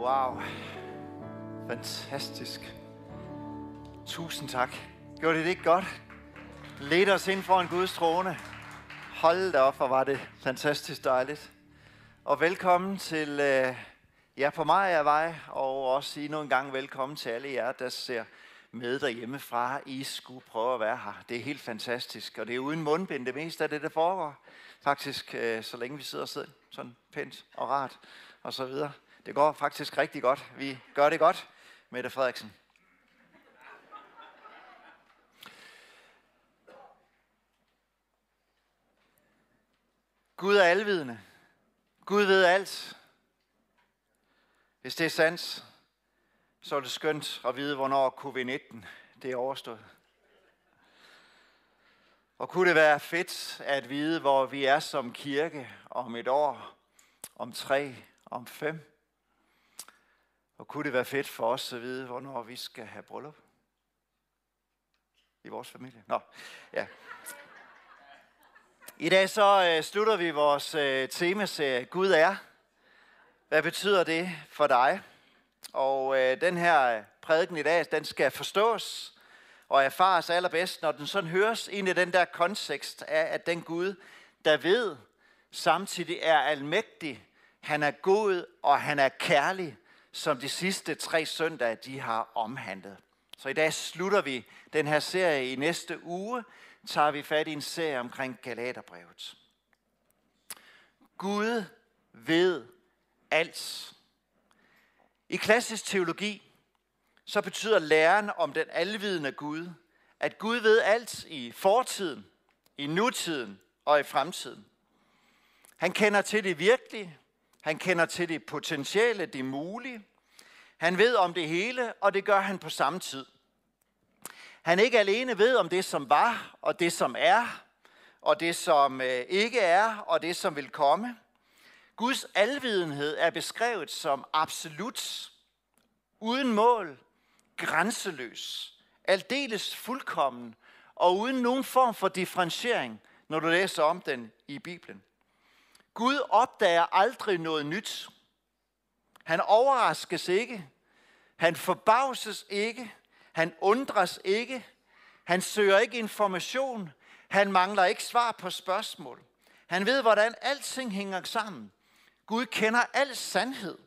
Wow. Fantastisk. Tusind tak. Gjorde det ikke godt? Led os ind for en Guds trone. Hold da op, hvor var det fantastisk dejligt. Og velkommen til øh, jer på mig af vej, og også endnu en gang velkommen til alle jer, der ser med derhjemme fra. I skulle prøve at være her. Det er helt fantastisk, og det er uden mundbind det meste af det, der foregår. Faktisk, øh, så længe vi sidder og sidder sådan pænt og rart og så videre. Det går faktisk rigtig godt. Vi gør det godt, Mette Frederiksen. Gud er alvidende. Gud ved alt. Hvis det er sandt, så er det skønt at vide, hvornår covid-19 det er overstået. Og kunne det være fedt at vide, hvor vi er som kirke om et år, om tre, om fem? Og kunne det være fedt for os at vide, hvornår vi skal have bryllup? I vores familie? Nå, ja. I dag så øh, slutter vi vores øh, temaserie Gud er. Hvad betyder det for dig? Og øh, den her øh, prædiken i dag, den skal forstås og erfares allerbedst, når den sådan høres ind i den der kontekst af, at den Gud, der ved, samtidig er almægtig, han er god og han er kærlig, som de sidste tre søndage, de har omhandlet. Så i dag slutter vi den her serie. I næste uge tager vi fat i en serie omkring Galaterbrevet. Gud ved alt. I klassisk teologi, så betyder læren om den alvidende Gud, at Gud ved alt i fortiden, i nutiden og i fremtiden. Han kender til det virkelige, han kender til det potentielle, det mulige. Han ved om det hele, og det gør han på samme tid. Han ikke alene ved om det, som var, og det, som er, og det, som øh, ikke er, og det, som vil komme. Guds alvidenhed er beskrevet som absolut, uden mål, grænseløs, aldeles fuldkommen og uden nogen form for differentiering, når du læser om den i Bibelen. Gud opdager aldrig noget nyt. Han overraskes ikke. Han forbavses ikke. Han undres ikke. Han søger ikke information. Han mangler ikke svar på spørgsmål. Han ved, hvordan alting hænger sammen. Gud kender al sandhed.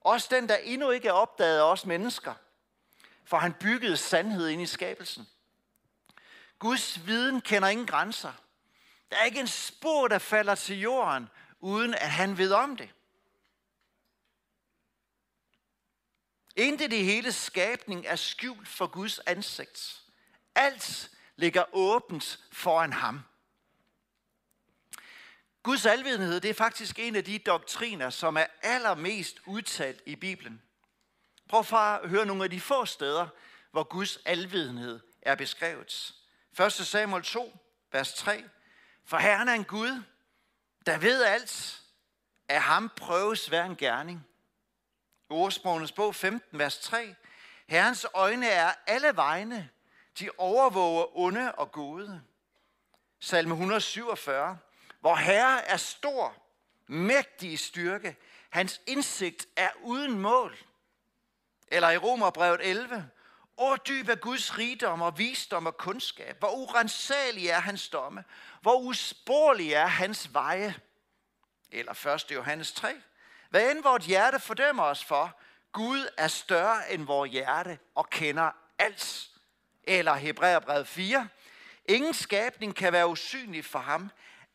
Også den, der endnu ikke er opdaget af os mennesker. For han byggede sandhed ind i skabelsen. Guds viden kender ingen grænser. Der er ikke en spor, der falder til jorden, uden at han ved om det. Intet i hele skabning er skjult for Guds ansigt. Alt ligger åbent foran ham. Guds alvidenhed, det er faktisk en af de doktriner, som er allermest udtalt i Bibelen. Prøv at høre nogle af de få steder, hvor Guds alvidenhed er beskrevet. 1. Samuel 2, vers 3. For Herren er en Gud, der ved alt. Af ham prøves hver en gerning. Ordsprogenes bog 15, vers 3. Herrens øjne er alle vegne. De overvåger onde og gode. Salme 147. Hvor Herre er stor, mægtig i styrke. Hans indsigt er uden mål. Eller i Romerbrevet 11. Åh, dyb er Guds rigdom og visdom og kundskab. Hvor urensagelig er hans domme. Hvor usporlig er hans veje. Eller 1. Johannes 3. Hvad end vort hjerte fordømmer os for, Gud er større end vores hjerte og kender alt. Eller Hebræerbrevet 4. Ingen skabning kan være usynlig for ham.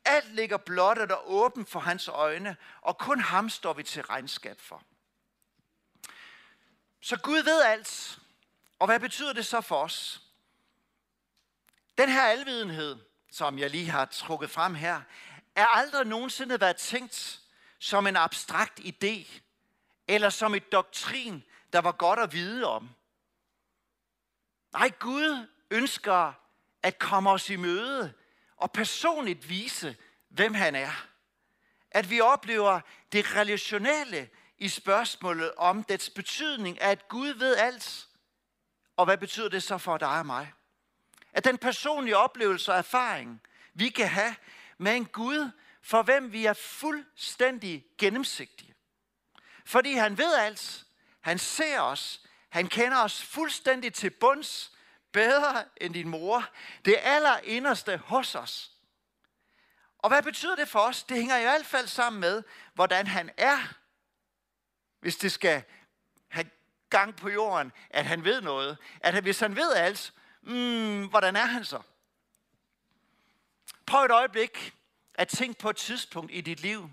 Alt ligger blottet og åbent for hans øjne, og kun ham står vi til regnskab for. Så Gud ved alt. Og hvad betyder det så for os? Den her alvidenhed, som jeg lige har trukket frem her, er aldrig nogensinde været tænkt som en abstrakt idé, eller som et doktrin, der var godt at vide om. Nej, Gud ønsker at komme os i møde og personligt vise, hvem han er. At vi oplever det relationelle i spørgsmålet om dets betydning, at Gud ved alt. Og hvad betyder det så for dig og mig? At den personlige oplevelse og erfaring, vi kan have med en Gud, for hvem vi er fuldstændig gennemsigtige. Fordi han ved alt, Han ser os. Han kender os fuldstændig til bunds, bedre end din mor. Det allerinderste hos os. Og hvad betyder det for os? Det hænger i hvert fald sammen med, hvordan han er. Hvis det skal have gang på jorden, at han ved noget. At hvis han ved alt, mm, hvordan er han så? Prøv et øjeblik at tænke på et tidspunkt i dit liv,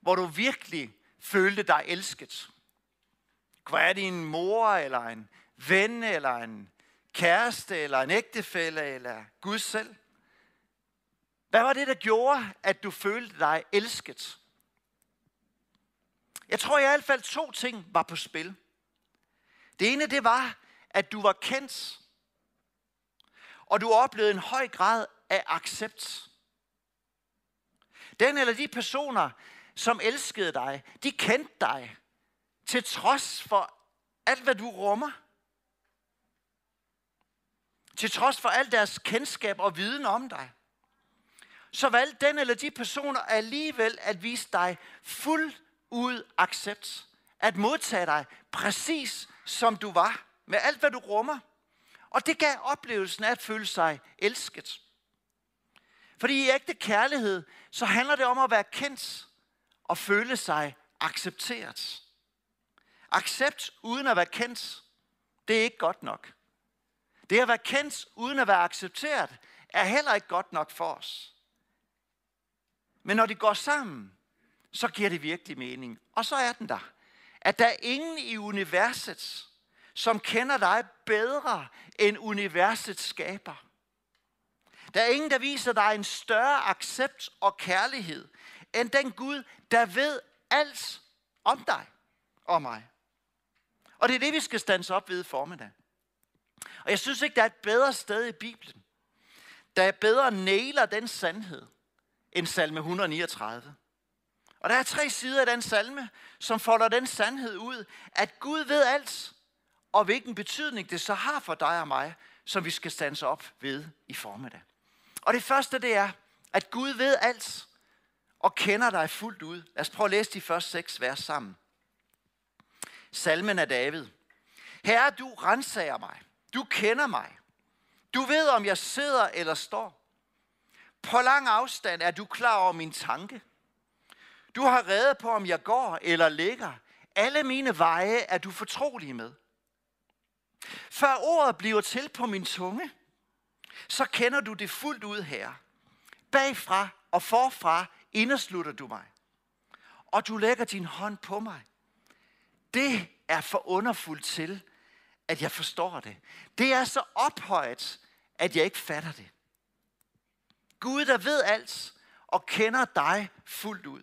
hvor du virkelig følte dig elsket. Hvad er det en mor, eller en ven, eller en kæreste, eller en ægtefælle, eller Gud selv? Hvad var det, der gjorde, at du følte dig elsket? Jeg tror i hvert fald to ting var på spil. Det ene, det var, at du var kendt, og du oplevede en høj grad af accept. Den eller de personer, som elskede dig, de kendte dig, til trods for alt, hvad du rummer. Til trods for alt deres kendskab og viden om dig. Så valgte den eller de personer alligevel at vise dig fuld ud accept. At modtage dig præcis som du var. Med alt, hvad du rummer. Og det gav oplevelsen af at føle sig elsket. Fordi i ægte kærlighed, så handler det om at være kendt og føle sig accepteret. Accept uden at være kendt, det er ikke godt nok. Det at være kendt uden at være accepteret, er heller ikke godt nok for os. Men når de går sammen, så giver det virkelig mening. Og så er den der, at der er ingen i universet, som kender dig bedre end universets skaber. Der er ingen, der viser dig en større accept og kærlighed, end den Gud, der ved alt om dig og mig. Og det er det, vi skal stands op ved formiddag. Og jeg synes ikke, der er et bedre sted i Bibelen, der er bedre næler den sandhed, end salme 139. Og der er tre sider af den salme, som folder den sandhed ud, at Gud ved alt, og hvilken betydning det så har for dig og mig, som vi skal stands op ved i formiddag. Og det første, det er, at Gud ved alt og kender dig fuldt ud. Lad os prøve at læse de første seks vers sammen. Salmen af David. Herre, du renser mig. Du kender mig. Du ved, om jeg sidder eller står. På lang afstand er du klar over min tanke. Du har reddet på, om jeg går eller ligger. Alle mine veje er du fortrolig med. Før ordet bliver til på min tunge, så kender du det fuldt ud her. Bagfra og forfra inderslutter du mig. Og du lægger din hånd på mig. Det er for underfuldt til, at jeg forstår det. Det er så ophøjet, at jeg ikke fatter det. Gud, der ved alt og kender dig fuldt ud.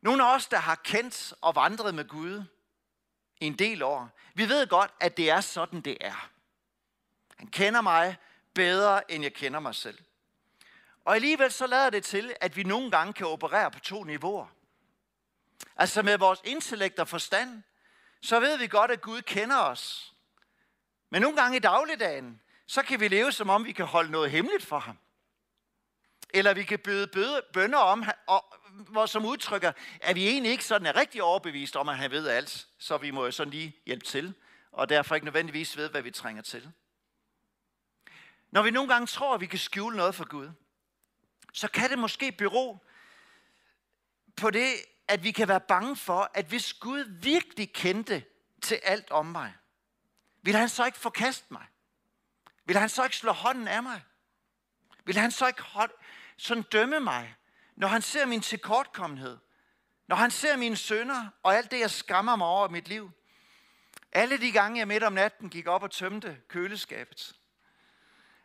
Nogle af os, der har kendt og vandret med Gud i en del år, vi ved godt, at det er sådan, det er. Han kender mig bedre, end jeg kender mig selv. Og alligevel så lader det til, at vi nogle gange kan operere på to niveauer. Altså med vores intellekt og forstand, så ved vi godt, at Gud kender os. Men nogle gange i dagligdagen, så kan vi leve som om, vi kan holde noget hemmeligt for ham. Eller vi kan bøde bøde, bønder om, og, hvor som udtrykker, at vi egentlig ikke sådan er rigtig overbevist om, at han ved alt. Så vi må jo sådan lige hjælpe til, og derfor ikke nødvendigvis ved, hvad vi trænger til. Når vi nogle gange tror, at vi kan skjule noget for Gud, så kan det måske bero på det, at vi kan være bange for, at hvis Gud virkelig kendte til alt om mig, vil han så ikke forkaste mig? Vil han så ikke slå hånden af mig? Vil han så ikke hold, sådan dømme mig, når han ser min tilkortkommenhed? Når han ser mine sønder og alt det, jeg skammer mig over i mit liv? Alle de gange, jeg midt om natten gik op og tømte køleskabet.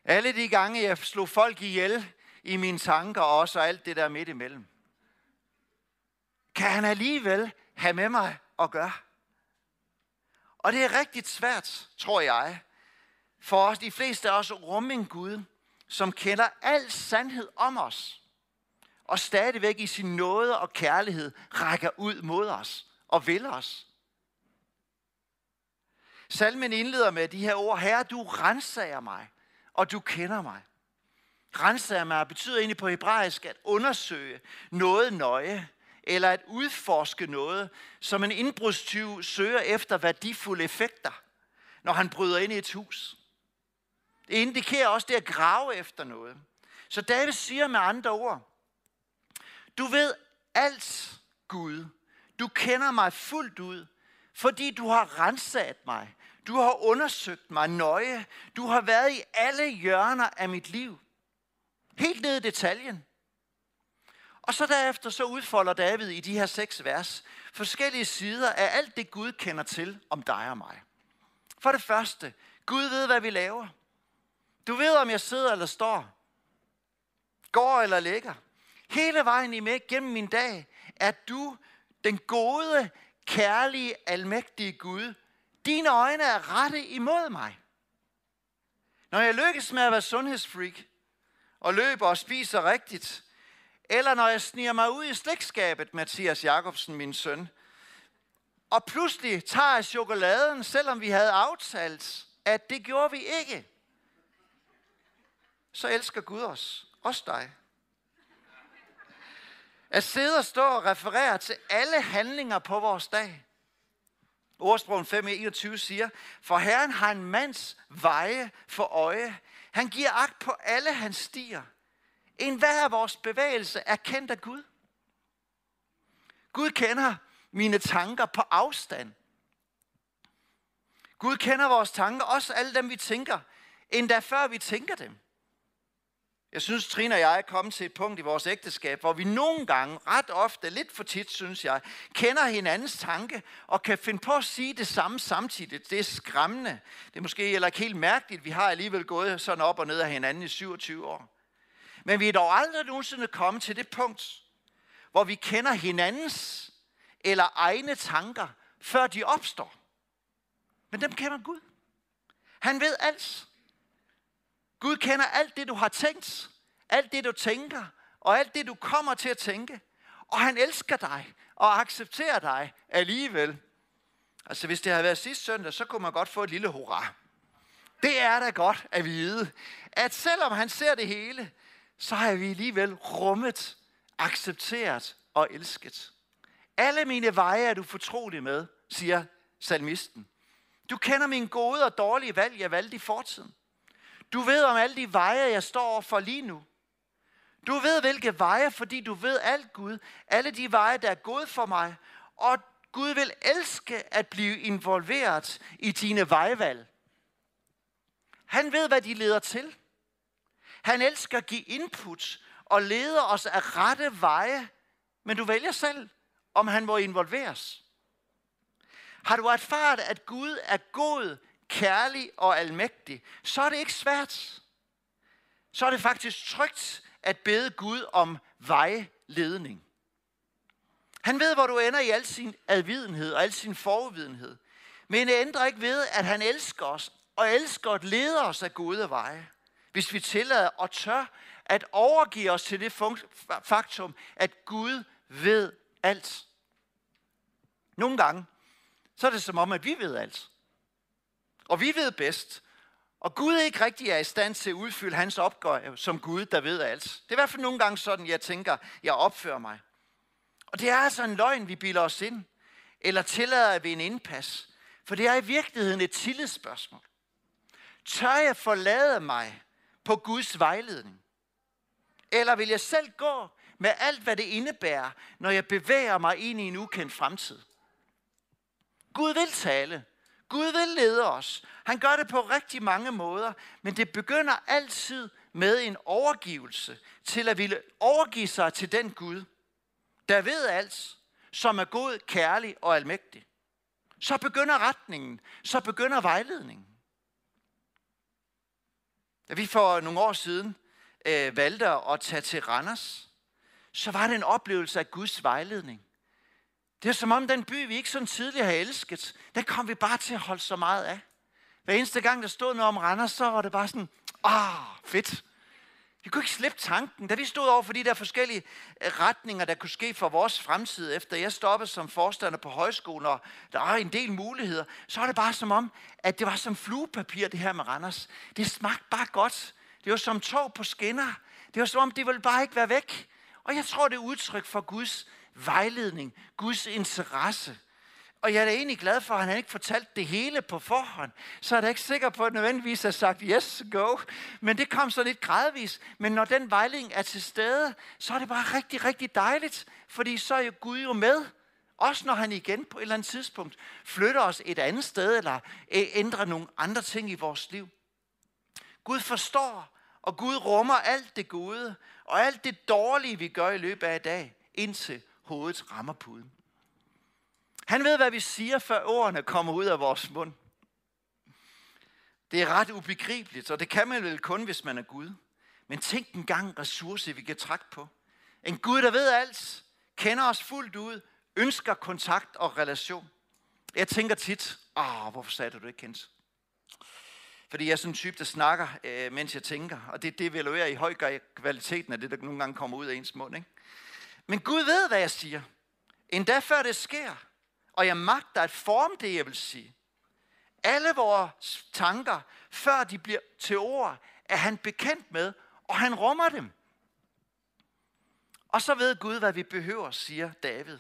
Alle de gange, jeg slog folk ihjel i mine tanker, og alt det der midt imellem. Kan han alligevel have med mig at gøre? Og det er rigtig svært, tror jeg, for os, de fleste af os, at rumme en Gud, som kender al sandhed om os, og stadigvæk i sin nåde og kærlighed rækker ud mod os og vil os. Salmen indleder med de her ord, Herre, du rensager mig og du kender mig. Renser mig betyder egentlig på hebraisk at undersøge noget nøje, eller at udforske noget, som en indbrudstyv søger efter værdifulde effekter, når han bryder ind i et hus. Det indikerer også det at grave efter noget. Så David siger med andre ord, du ved alt, Gud. Du kender mig fuldt ud, fordi du har rensat mig. Du har undersøgt mig nøje. Du har været i alle hjørner af mit liv. Helt ned i detaljen. Og så derefter så udfolder David i de her seks vers forskellige sider af alt det Gud kender til om dig og mig. For det første, Gud ved, hvad vi laver. Du ved, om jeg sidder eller står, går eller ligger. Hele vejen i med gennem min dag er du den gode, kærlige, almægtige Gud. Dine øjne er rette imod mig. Når jeg lykkes med at være sundhedsfreak, og løber og spiser rigtigt, eller når jeg sniger mig ud i slægtskabet, Mathias Jacobsen, min søn, og pludselig tager jeg chokoladen, selvom vi havde aftalt, at det gjorde vi ikke, så elsker Gud os, også dig. At sidde og stå og referere til alle handlinger på vores dag. Ordsprogen 5.21 siger, for Herren har en mands veje for øje. Han giver agt på alle hans stier. En hver af vores bevægelse er kendt af Gud. Gud kender mine tanker på afstand. Gud kender vores tanker, også alle dem vi tænker, endda før vi tænker dem. Jeg synes, Trine og jeg er kommet til et punkt i vores ægteskab, hvor vi nogle gange, ret ofte, lidt for tit, synes jeg, kender hinandens tanke og kan finde på at sige det samme samtidig. Det er skræmmende. Det er måske eller ikke helt mærkeligt. Vi har alligevel gået sådan op og ned af hinanden i 27 år. Men vi er dog aldrig nogensinde kommet til det punkt, hvor vi kender hinandens eller egne tanker, før de opstår. Men dem kender Gud. Han ved alt. Gud kender alt det, du har tænkt, alt det, du tænker, og alt det, du kommer til at tænke. Og han elsker dig og accepterer dig alligevel. Altså, hvis det havde været sidste søndag, så kunne man godt få et lille hurra. Det er da godt at vide, at selvom han ser det hele, så har vi alligevel rummet, accepteret og elsket. Alle mine veje er du fortrolig med, siger salmisten. Du kender mine gode og dårlige valg, jeg valgte i fortiden. Du ved om alle de veje, jeg står for lige nu. Du ved, hvilke veje, fordi du ved alt, Gud. Alle de veje, der er gået for mig. Og Gud vil elske at blive involveret i dine vejvalg. Han ved, hvad de leder til. Han elsker at give input og leder os af rette veje. Men du vælger selv, om han må involveres. Har du erfaret, at Gud er god kærlig og almægtig, så er det ikke svært. Så er det faktisk trygt at bede Gud om vejledning. Han ved, hvor du ender i al sin advidenhed og al sin forudvidenhed. Men det ændrer ikke ved, at han elsker os og elsker at lede os af gode veje. Hvis vi tillader og tør at overgive os til det faktum, at Gud ved alt. Nogle gange, så er det som om, at vi ved alt. Og vi ved bedst. Og Gud ikke rigtig er i stand til at udfylde hans opgave som Gud, der ved alt. Det er i hvert fald nogle gange sådan, jeg tænker, jeg opfører mig. Og det er altså en løgn, vi bilder os ind. Eller tillader vi en indpas. For det er i virkeligheden et tillidsspørgsmål. Tør jeg forlade mig på Guds vejledning? Eller vil jeg selv gå med alt, hvad det indebærer, når jeg bevæger mig ind i en ukendt fremtid? Gud vil tale, Gud vil lede os. Han gør det på rigtig mange måder, men det begynder altid med en overgivelse til at ville overgive sig til den Gud, der ved alt, som er god, kærlig og almægtig. Så begynder retningen, så begynder vejledningen. Da vi for nogle år siden øh, valgte at tage til Randers, så var det en oplevelse af Guds vejledning. Det er som om den by, vi ikke sådan tidligere har elsket, den kom vi bare til at holde så meget af. Hver eneste gang, der stod noget om Randers, så var det bare sådan, ah, fedt. Vi kunne ikke slippe tanken. Da vi stod over for de der forskellige øh, retninger, der kunne ske for vores fremtid, efter jeg stoppede som forstander på højskolen, og der er en del muligheder, så var det bare som om, at det var som fluepapir, det her med Randers. Det smagte bare godt. Det var som tog på skinner. Det var som om, det ville bare ikke være væk. Og jeg tror, det er udtryk for Guds vejledning, Guds interesse. Og jeg er da egentlig glad for, at han ikke fortalte det hele på forhånd. Så er jeg ikke sikker på, at nødvendigvis har sagt, yes, go. Men det kom så lidt gradvis. Men når den vejledning er til stede, så er det bare rigtig, rigtig dejligt. Fordi så er jo Gud jo med. Også når han igen på et eller andet tidspunkt flytter os et andet sted, eller ændrer nogle andre ting i vores liv. Gud forstår, og Gud rummer alt det gode, og alt det dårlige, vi gør i løbet af dag, indtil hovedet rammer puden. Han ved, hvad vi siger, før ordene kommer ud af vores mund. Det er ret ubegribeligt, og det kan man vel kun, hvis man er Gud. Men tænk en gang ressource, vi kan trække på. En Gud, der ved alt, kender os fuldt ud, ønsker kontakt og relation. Jeg tænker tit, åh, hvorfor sagde du det ikke, Kent? Fordi jeg er sådan en type, der snakker, øh, mens jeg tænker. Og det, det evaluerer i høj grad kvaliteten af det, der nogle gange kommer ud af ens mund. Ikke? Men Gud ved, hvad jeg siger. Endda før det sker. Og jeg magter at forme det, jeg vil sige. Alle vores tanker, før de bliver til ord, er han bekendt med, og han rummer dem. Og så ved Gud, hvad vi behøver, siger David.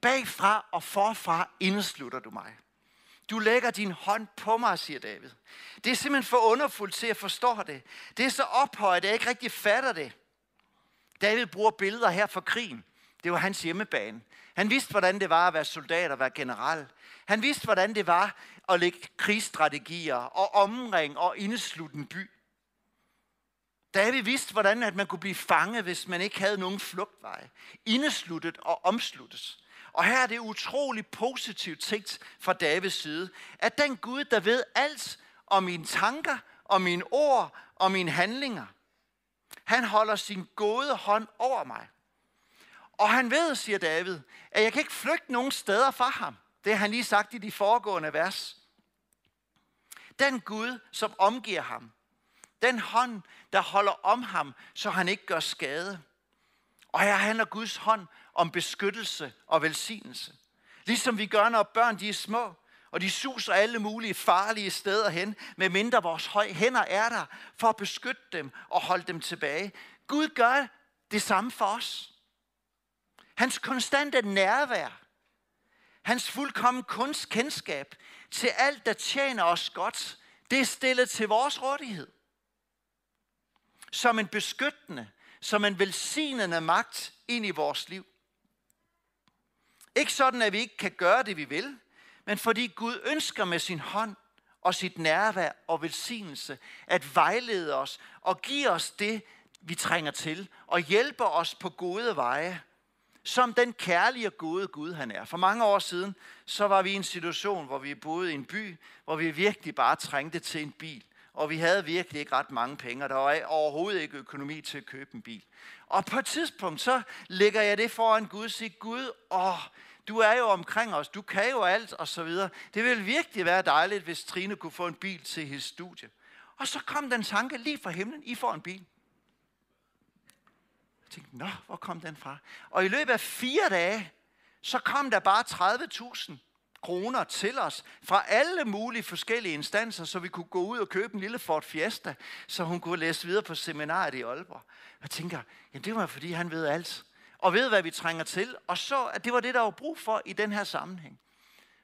Bagfra og forfra indslutter du mig. Du lægger din hånd på mig, siger David. Det er simpelthen for underfuldt til at forstå det. Det er så ophøjet, at jeg ikke rigtig fatter det. David bruger billeder her for krigen. Det var hans hjemmebane. Han vidste, hvordan det var at være soldat og være general. Han vidste, hvordan det var at lægge krigsstrategier og omring og indslutte en by. David vidste, hvordan at man kunne blive fanget, hvis man ikke havde nogen flugtvej. Indesluttet og omsluttes. Og her er det utrolig positivt tænkt fra Davids side, at den Gud, der ved alt om mine tanker, om mine ord og mine handlinger, han holder sin gode hånd over mig. Og han ved, siger David, at jeg kan ikke flygte nogen steder fra ham. Det har han lige sagt i de foregående vers. Den Gud, som omgiver ham. Den hånd, der holder om ham, så han ikke gør skade. Og her handler Guds hånd om beskyttelse og velsignelse. Ligesom vi gør, når børn de er små, og de suser alle mulige farlige steder hen, medmindre vores hænder er der for at beskytte dem og holde dem tilbage. Gud gør det samme for os. Hans konstante nærvær, hans fuldkommen kunstkendskab til alt, der tjener os godt, det er stillet til vores rådighed. Som en beskyttende, som en velsignende magt ind i vores liv. Ikke sådan, at vi ikke kan gøre det, vi vil, men fordi Gud ønsker med sin hånd og sit nærvær og velsignelse at vejlede os og give os det, vi trænger til, og hjælpe os på gode veje, som den kærlige og gode Gud han er. For mange år siden, så var vi i en situation, hvor vi boede i en by, hvor vi virkelig bare trængte til en bil. Og vi havde virkelig ikke ret mange penge, der var overhovedet ikke økonomi til at købe en bil. Og på et tidspunkt, så lægger jeg det foran Gud og siger, Gud, åh, du er jo omkring os, du kan jo alt og så videre. Det ville virkelig være dejligt, hvis Trine kunne få en bil til hendes studie. Og så kom den tanke lige fra himlen, I får en bil. Jeg tænkte, nå, hvor kom den fra? Og i løbet af fire dage, så kom der bare 30.000 kroner til os fra alle mulige forskellige instanser, så vi kunne gå ud og købe en lille Ford Fiesta, så hun kunne læse videre på seminaret i Aalborg. Jeg tænker, jamen det var fordi han ved alt og ved, hvad vi trænger til, og så, at det var det, der var brug for i den her sammenhæng.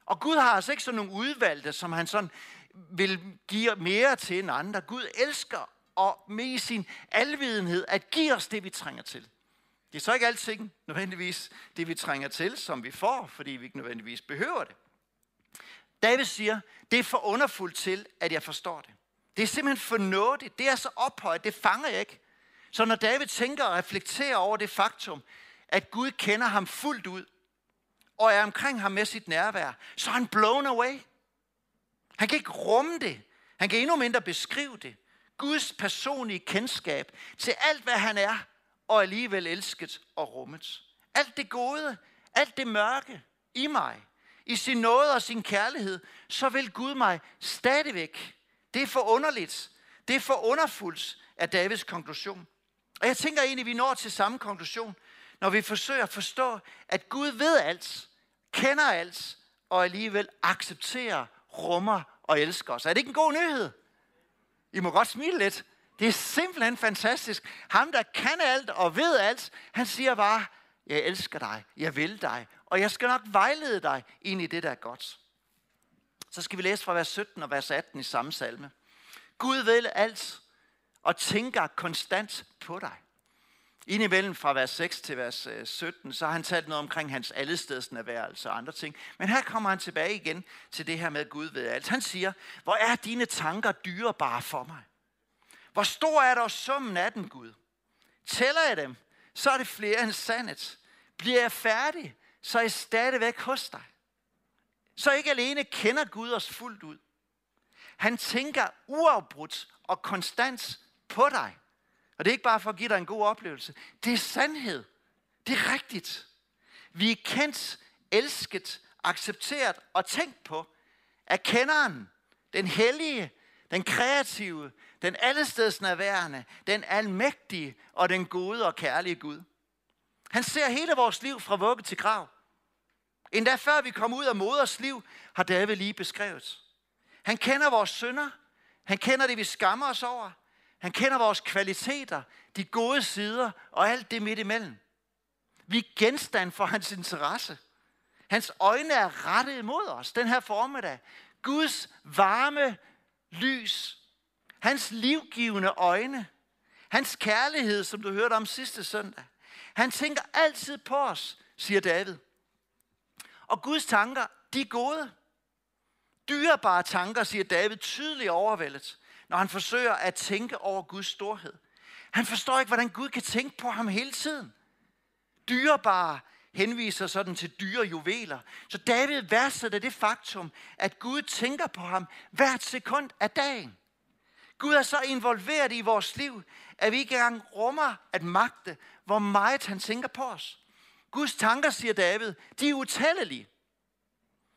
Og Gud har altså ikke sådan nogle udvalgte, som han sådan vil give mere til end andre. Gud elsker og med sin alvidenhed at give os det, vi trænger til. Det er så ikke altid nødvendigvis det, vi trænger til, som vi får, fordi vi ikke nødvendigvis behøver det. David siger, det er for underfuldt til, at jeg forstår det. Det er simpelthen for nådigt. Det er så ophøjet. Det fanger jeg ikke. Så når David tænker og reflekterer over det faktum, at Gud kender ham fuldt ud, og er omkring ham med sit nærvær, så er han blown away. Han kan ikke rumme det. Han kan endnu mindre beskrive det. Guds personlige kendskab til alt, hvad han er, og alligevel elsket og rummet. Alt det gode, alt det mørke i mig, i sin nåde og sin kærlighed, så vil Gud mig stadigvæk. Det er for underligt. Det er for underfuldt af Davids konklusion. Og jeg tænker egentlig, at vi når til samme konklusion, når vi forsøger at forstå, at Gud ved alt, kender alt, og alligevel accepterer, rummer og elsker os. Er det ikke en god nyhed? I må godt smile lidt. Det er simpelthen fantastisk. Ham, der kan alt og ved alt, han siger bare, jeg elsker dig, jeg vil dig, og jeg skal nok vejlede dig ind i det, der er godt. Så skal vi læse fra vers 17 og vers 18 i samme salme. Gud vil alt og tænker konstant på dig. Indimellem fra vers 6 til vers øh, 17, så har han talt noget omkring hans allestedsnærværelse altså og andre ting. Men her kommer han tilbage igen til det her med, Gud ved alt. Han siger, hvor er dine tanker dyrebare for mig? Hvor stor er der summen af dem, Gud? Tæller jeg dem, så er det flere end sandet. Bliver jeg færdig, så er jeg stadigvæk hos dig. Så ikke alene kender Gud os fuldt ud. Han tænker uafbrudt og konstant på dig. Og det er ikke bare for at give dig en god oplevelse. Det er sandhed. Det er rigtigt. Vi er kendt, elsket, accepteret og tænkt på af kenderen, den hellige, den kreative, den allestedsnærværende, den almægtige og den gode og kærlige Gud. Han ser hele vores liv fra vugge til grav. Endda før vi kom ud af moders liv, har David lige beskrevet. Han kender vores synder. Han kender det, vi skammer os over. Han kender vores kvaliteter, de gode sider og alt det midt imellem. Vi er genstand for hans interesse. Hans øjne er rettet imod os den her formiddag. Guds varme lys. Hans livgivende øjne. Hans kærlighed, som du hørte om sidste søndag. Han tænker altid på os, siger David. Og Guds tanker, de er gode. Dyrebare tanker, siger David tydeligt overvældet, når han forsøger at tænke over Guds storhed. Han forstår ikke, hvordan Gud kan tænke på ham hele tiden. Dyrebare henviser sådan til dyre juveler. Så David værdsætter det faktum, at Gud tænker på ham hvert sekund af dagen. Gud er så involveret i vores liv, at vi ikke engang rummer at magte, hvor meget han tænker på os. Guds tanker, siger David, de er utællelige.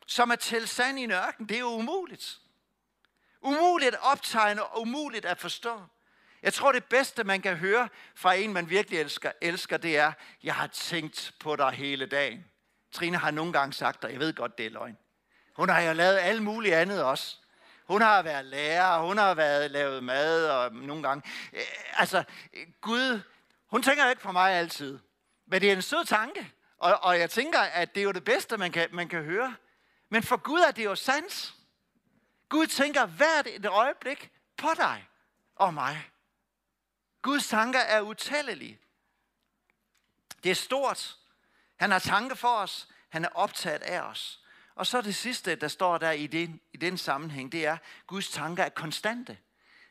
Som at tælle sand i en ørken, det er jo umuligt. Umuligt at optegne og umuligt at forstå. Jeg tror, det bedste, man kan høre fra en, man virkelig elsker, elsker det er, jeg har tænkt på dig hele dagen. Trine har nogle gange sagt, dig, jeg ved godt, det er løgn. Hun har jo lavet alt muligt andet også. Hun har været lærer, hun har været lavet mad og nogle gange. Øh, altså, Gud, hun tænker ikke på mig altid. Men det er en sød tanke. Og, og jeg tænker, at det er jo det bedste, man kan, man kan høre. Men for Gud er det jo sandt. Gud tænker hvert et øjeblik på dig og mig. Guds tanker er utallelige. Det er stort. Han har tanker for os. Han er optaget af os. Og så det sidste, der står der i den, i den sammenhæng, det er, Guds tanker er konstante.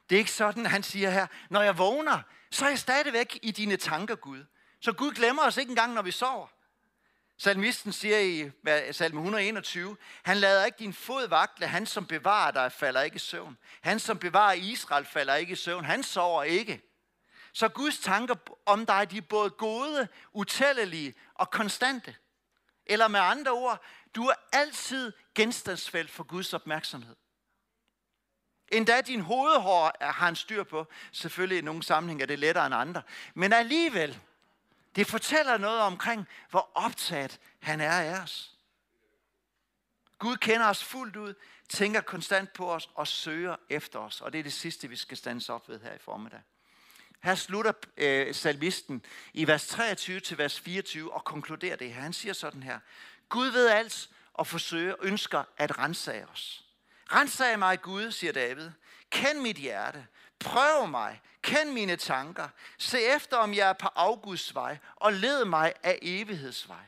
Det er ikke sådan, han siger her, når jeg vågner, så er jeg stadigvæk i dine tanker, Gud. Så Gud glemmer os ikke engang, når vi sover. Salmisten siger i salme 121, han lader ikke din fod vakle, han som bevarer dig falder ikke i søvn. Han som bevarer Israel falder ikke i søvn, han sover ikke. Så Guds tanker om dig, de er både gode, utællelige og konstante. Eller med andre ord, du er altid genstandsfelt for Guds opmærksomhed. Endda din hovedhår har han styr på. Selvfølgelig i nogle sammenhænge er det lettere end andre. Men alligevel, det fortæller noget omkring, hvor optaget han er af os. Gud kender os fuldt ud, tænker konstant på os og søger efter os. Og det er det sidste, vi skal stands op ved her i formiddag. Her slutter øh, salmisten i vers 23 til vers 24 og konkluderer det her. Han siger sådan her. Gud ved alt og forsøger, ønsker at rensage os. Rensag mig, Gud, siger David. Kend mit hjerte. Prøv mig. Kend mine tanker. Se efter, om jeg er på Augusts vej, og led mig af evighedsvej.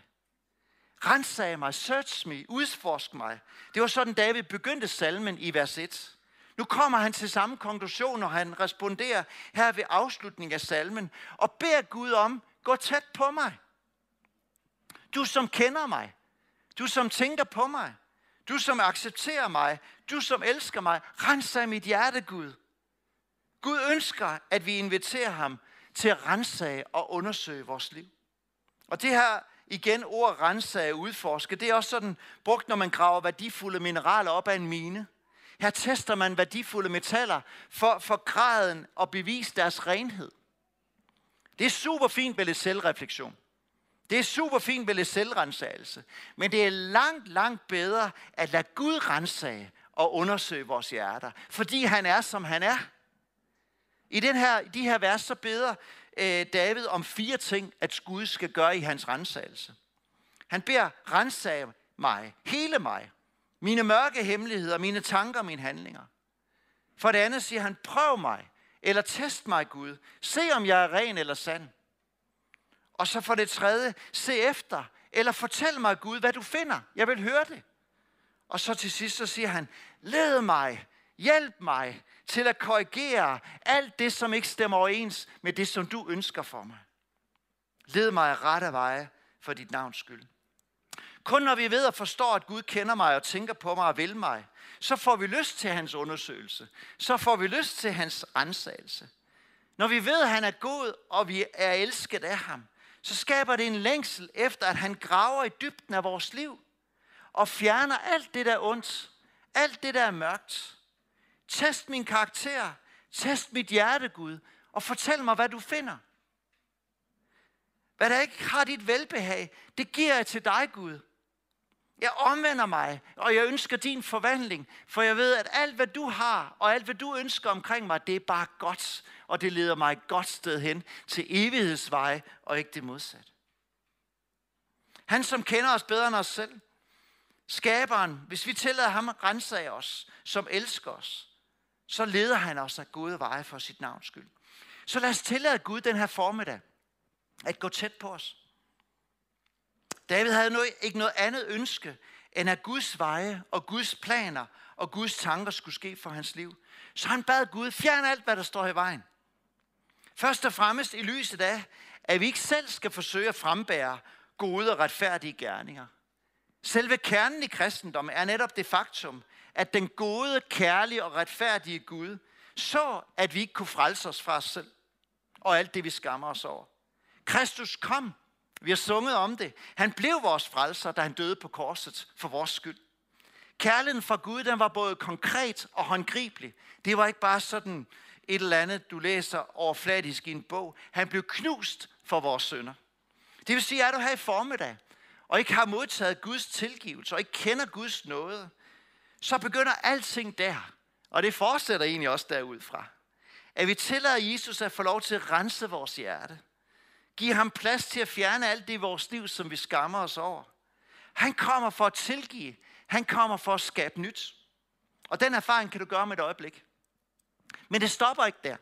Rensag mig, search me, udforsk mig. Det var sådan, David begyndte salmen i vers 1. Nu kommer han til samme konklusion, når han responderer her ved afslutningen af salmen, og beder Gud om, gå tæt på mig. Du som kender mig, du som tænker på mig, du som accepterer mig, du som elsker mig, rens af mit hjerte, Gud. Gud ønsker, at vi inviterer ham til at rensage og undersøge vores liv. Og det her igen ord rensage og udforske, det er også sådan brugt, når man graver værdifulde mineraler op af en mine. Her tester man værdifulde metaller for, for graden og bevise deres renhed. Det er super fint med lidt selvreflektion. Det er super fint med lidt selvrensagelse. Men det er langt, langt bedre at lade Gud rensage og undersøge vores hjerter. Fordi han er, som han er. I den her, de her vers, så beder øh, David om fire ting, at Gud skal gøre i hans rensagelse. Han beder, rensag mig, hele mig, mine mørke hemmeligheder, mine tanker mine handlinger. For det andet siger han, prøv mig, eller test mig, Gud. Se, om jeg er ren eller sand. Og så for det tredje, se efter, eller fortæl mig, Gud, hvad du finder. Jeg vil høre det. Og så til sidst, så siger han, led mig, hjælp mig til at korrigere alt det, som ikke stemmer overens med det, som du ønsker for mig. Led mig af rette veje for dit navns skyld. Kun når vi ved og forstår, at Gud kender mig og tænker på mig og vil mig, så får vi lyst til hans undersøgelse. Så får vi lyst til hans rensagelse. Når vi ved, at han er god, og vi er elsket af ham, så skaber det en længsel efter, at han graver i dybden af vores liv og fjerner alt det, der er ondt, alt det, der er mørkt. Test min karakter, test mit hjerte, Gud, og fortæl mig, hvad du finder. Hvad der ikke har dit velbehag, det giver jeg til dig, Gud. Jeg omvender mig, og jeg ønsker din forvandling, for jeg ved, at alt, hvad du har, og alt, hvad du ønsker omkring mig, det er bare godt, og det leder mig et godt sted hen til evighedsveje, og ikke det modsatte. Han, som kender os bedre end os selv, skaberen, hvis vi tillader ham at rense af os, som elsker os, så leder han os af gode veje for sit navns skyld. Så lad os tillade Gud den her formiddag at gå tæt på os. David havde nu ikke noget andet ønske, end at Guds veje og Guds planer og Guds tanker skulle ske for hans liv. Så han bad Gud, fjern alt, hvad der står i vejen. Først og fremmest i lyset af, at vi ikke selv skal forsøge at frembære gode og retfærdige gerninger. Selve kernen i kristendommen er netop det faktum, at den gode, kærlige og retfærdige Gud så, at vi ikke kunne frelse os fra os selv og alt det, vi skammer os over. Kristus kom vi har sunget om det. Han blev vores frelser, da han døde på korset for vores skyld. Kærligheden fra Gud, den var både konkret og håndgribelig. Det var ikke bare sådan et eller andet, du læser overfladisk i en bog. Han blev knust for vores sønder. Det vil sige, at du her i formiddag, og ikke har modtaget Guds tilgivelse, og ikke kender Guds nåde, så begynder alting der. Og det fortsætter egentlig også derudfra. At vi tillader Jesus at få lov til at rense vores hjerte. Giv ham plads til at fjerne alt det i vores liv, som vi skammer os over. Han kommer for at tilgive. Han kommer for at skabe nyt. Og den erfaring kan du gøre med et øjeblik. Men det stopper ikke der.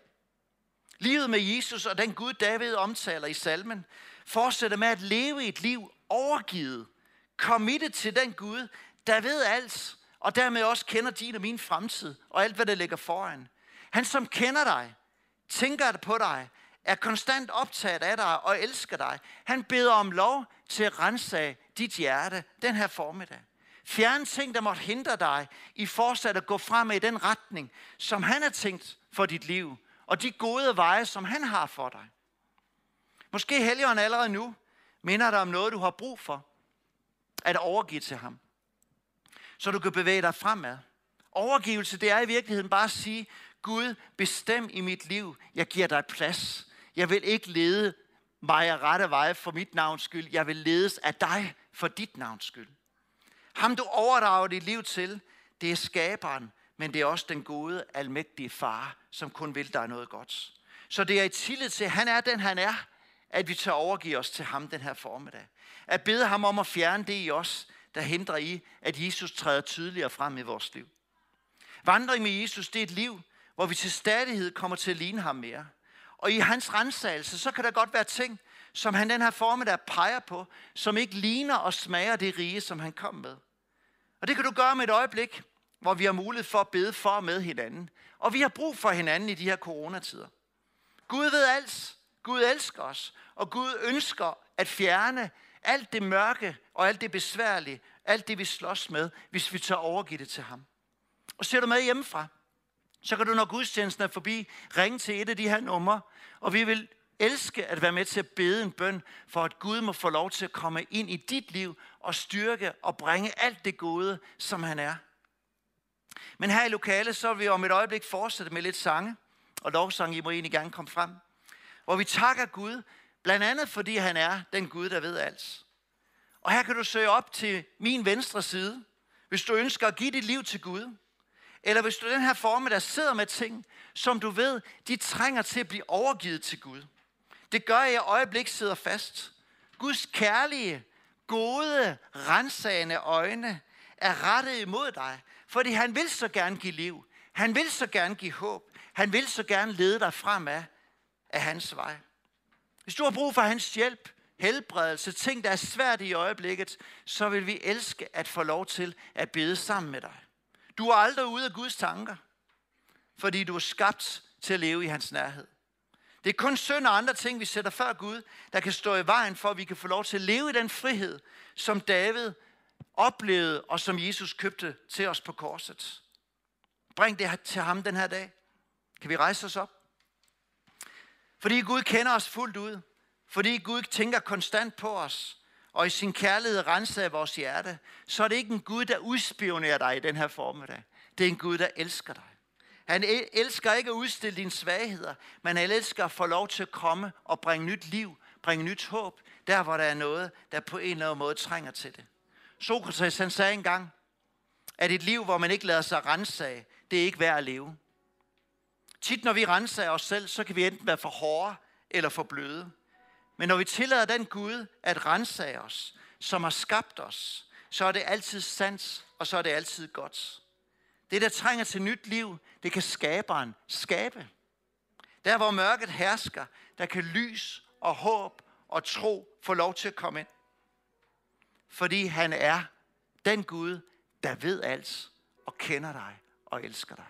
Livet med Jesus og den Gud, David omtaler i salmen, fortsætter med at leve et liv overgivet, committed til den Gud, der ved alt, og dermed også kender din og min fremtid, og alt, hvad der ligger foran. Han, som kender dig, tænker på dig, er konstant optaget af dig og elsker dig. Han beder om lov til at rense dit hjerte den her formiddag. Fjern ting, der måtte hindre dig i fortsat at gå frem i den retning, som han har tænkt for dit liv, og de gode veje, som han har for dig. Måske Helligånden allerede nu minder dig om noget, du har brug for at overgive til ham, så du kan bevæge dig fremad. Overgivelse, det er i virkeligheden bare at sige, Gud, bestem i mit liv. Jeg giver dig plads. Jeg vil ikke lede mig af rette veje for mit navns skyld. Jeg vil ledes af dig for dit navns skyld. Ham du overdrager dit liv til, det er skaberen, men det er også den gode, almægtige far, som kun vil dig noget godt. Så det er i tillid til, at han er den, han er, at vi tager overgive os til ham den her formiddag. At bede ham om at fjerne det i os, der hindrer i, at Jesus træder tydeligere frem i vores liv. Vandring med Jesus, det er et liv, hvor vi til stadighed kommer til at ligne ham mere. Og i hans rensagelse, så kan der godt være ting, som han den her formiddag peger på, som ikke ligner og smager det rige, som han kom med. Og det kan du gøre med et øjeblik, hvor vi har mulighed for at bede for og med hinanden. Og vi har brug for hinanden i de her coronatider. Gud ved alt. Gud elsker os. Og Gud ønsker at fjerne alt det mørke og alt det besværlige, alt det vi slås med, hvis vi tager overgive det til ham. Og ser du med hjemmefra, så kan du, når gudstjenesten er forbi, ringe til et af de her numre, og vi vil elske at være med til at bede en bøn, for at Gud må få lov til at komme ind i dit liv og styrke og bringe alt det gode, som han er. Men her i lokalet, så vil vi om et øjeblik fortsætte med lidt sange, og lovsang, I må egentlig gerne komme frem, hvor vi takker Gud, blandt andet fordi han er den Gud, der ved alt. Og her kan du søge op til min venstre side, hvis du ønsker at give dit liv til Gud, Eller hvis du den her form, der sidder med ting, som du ved, de trænger til at blive overgivet til Gud. Det gør, at jeg øjeblik sidder fast. Guds kærlige, gode, rensagende øjne er rettet imod dig, fordi han vil så gerne give liv. Han vil så gerne give håb. Han vil så gerne lede dig fremad af hans vej. Hvis du har brug for hans hjælp, helbredelse, ting, der er svært i øjeblikket, så vil vi elske at få lov til at bede sammen med dig. Du er aldrig ude af Guds tanker, fordi du er skabt til at leve i hans nærhed. Det er kun synd og andre ting, vi sætter før Gud, der kan stå i vejen for, at vi kan få lov til at leve i den frihed, som David oplevede, og som Jesus købte til os på korset. Bring det til ham den her dag. Kan vi rejse os op? Fordi Gud kender os fuldt ud. Fordi Gud tænker konstant på os. Og i sin kærlighed renser af vores hjerte. Så er det ikke en Gud, der udspionerer dig i den her formiddag. Det er en Gud, der elsker dig. Han elsker ikke at udstille dine svagheder, men han elsker at få lov til at komme og bringe nyt liv, bringe nyt håb, der hvor der er noget, der på en eller anden måde trænger til det. Sokrates han sagde engang, at et liv, hvor man ikke lader sig rense af, det er ikke værd at leve. Tit når vi renser af os selv, så kan vi enten være for hårde eller for bløde. Men når vi tillader den Gud at rense af os, som har skabt os, så er det altid sandt, og så er det altid godt. Det, der trænger til nyt liv, det kan skaberen skabe. Der, hvor mørket hersker, der kan lys og håb og tro få lov til at komme ind. Fordi han er den Gud, der ved alt og kender dig og elsker dig.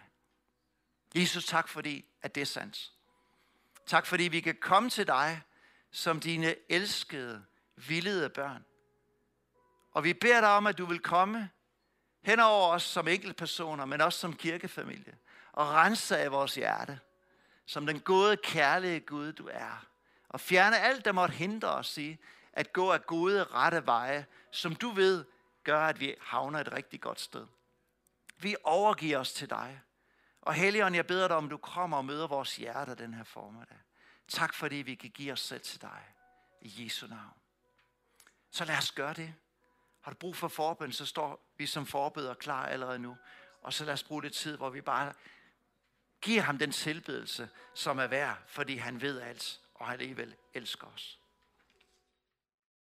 Jesus, tak fordi, at det er sandt. Tak fordi vi kan komme til dig som dine elskede, vildede børn. Og vi beder dig om, at du vil komme hen over os som enkeltpersoner, men også som kirkefamilie, og rense af vores hjerte, som den gode, kærlige Gud, du er. Og fjerne alt, der måtte hindre os i at gå af gode, rette veje, som du ved, gør, at vi havner et rigtig godt sted. Vi overgiver os til dig. Og Helligånd, jeg beder dig om, du kommer og møder vores hjerter den her formiddag. Tak fordi vi kan give os selv til dig. I Jesu navn. Så lad os gøre det. Har du brug for forbøn, så står vi som forbeder klar allerede nu. Og så lad os bruge det tid, hvor vi bare giver ham den tilbedelse, som er værd, fordi han ved alt, og han alligevel elsker os.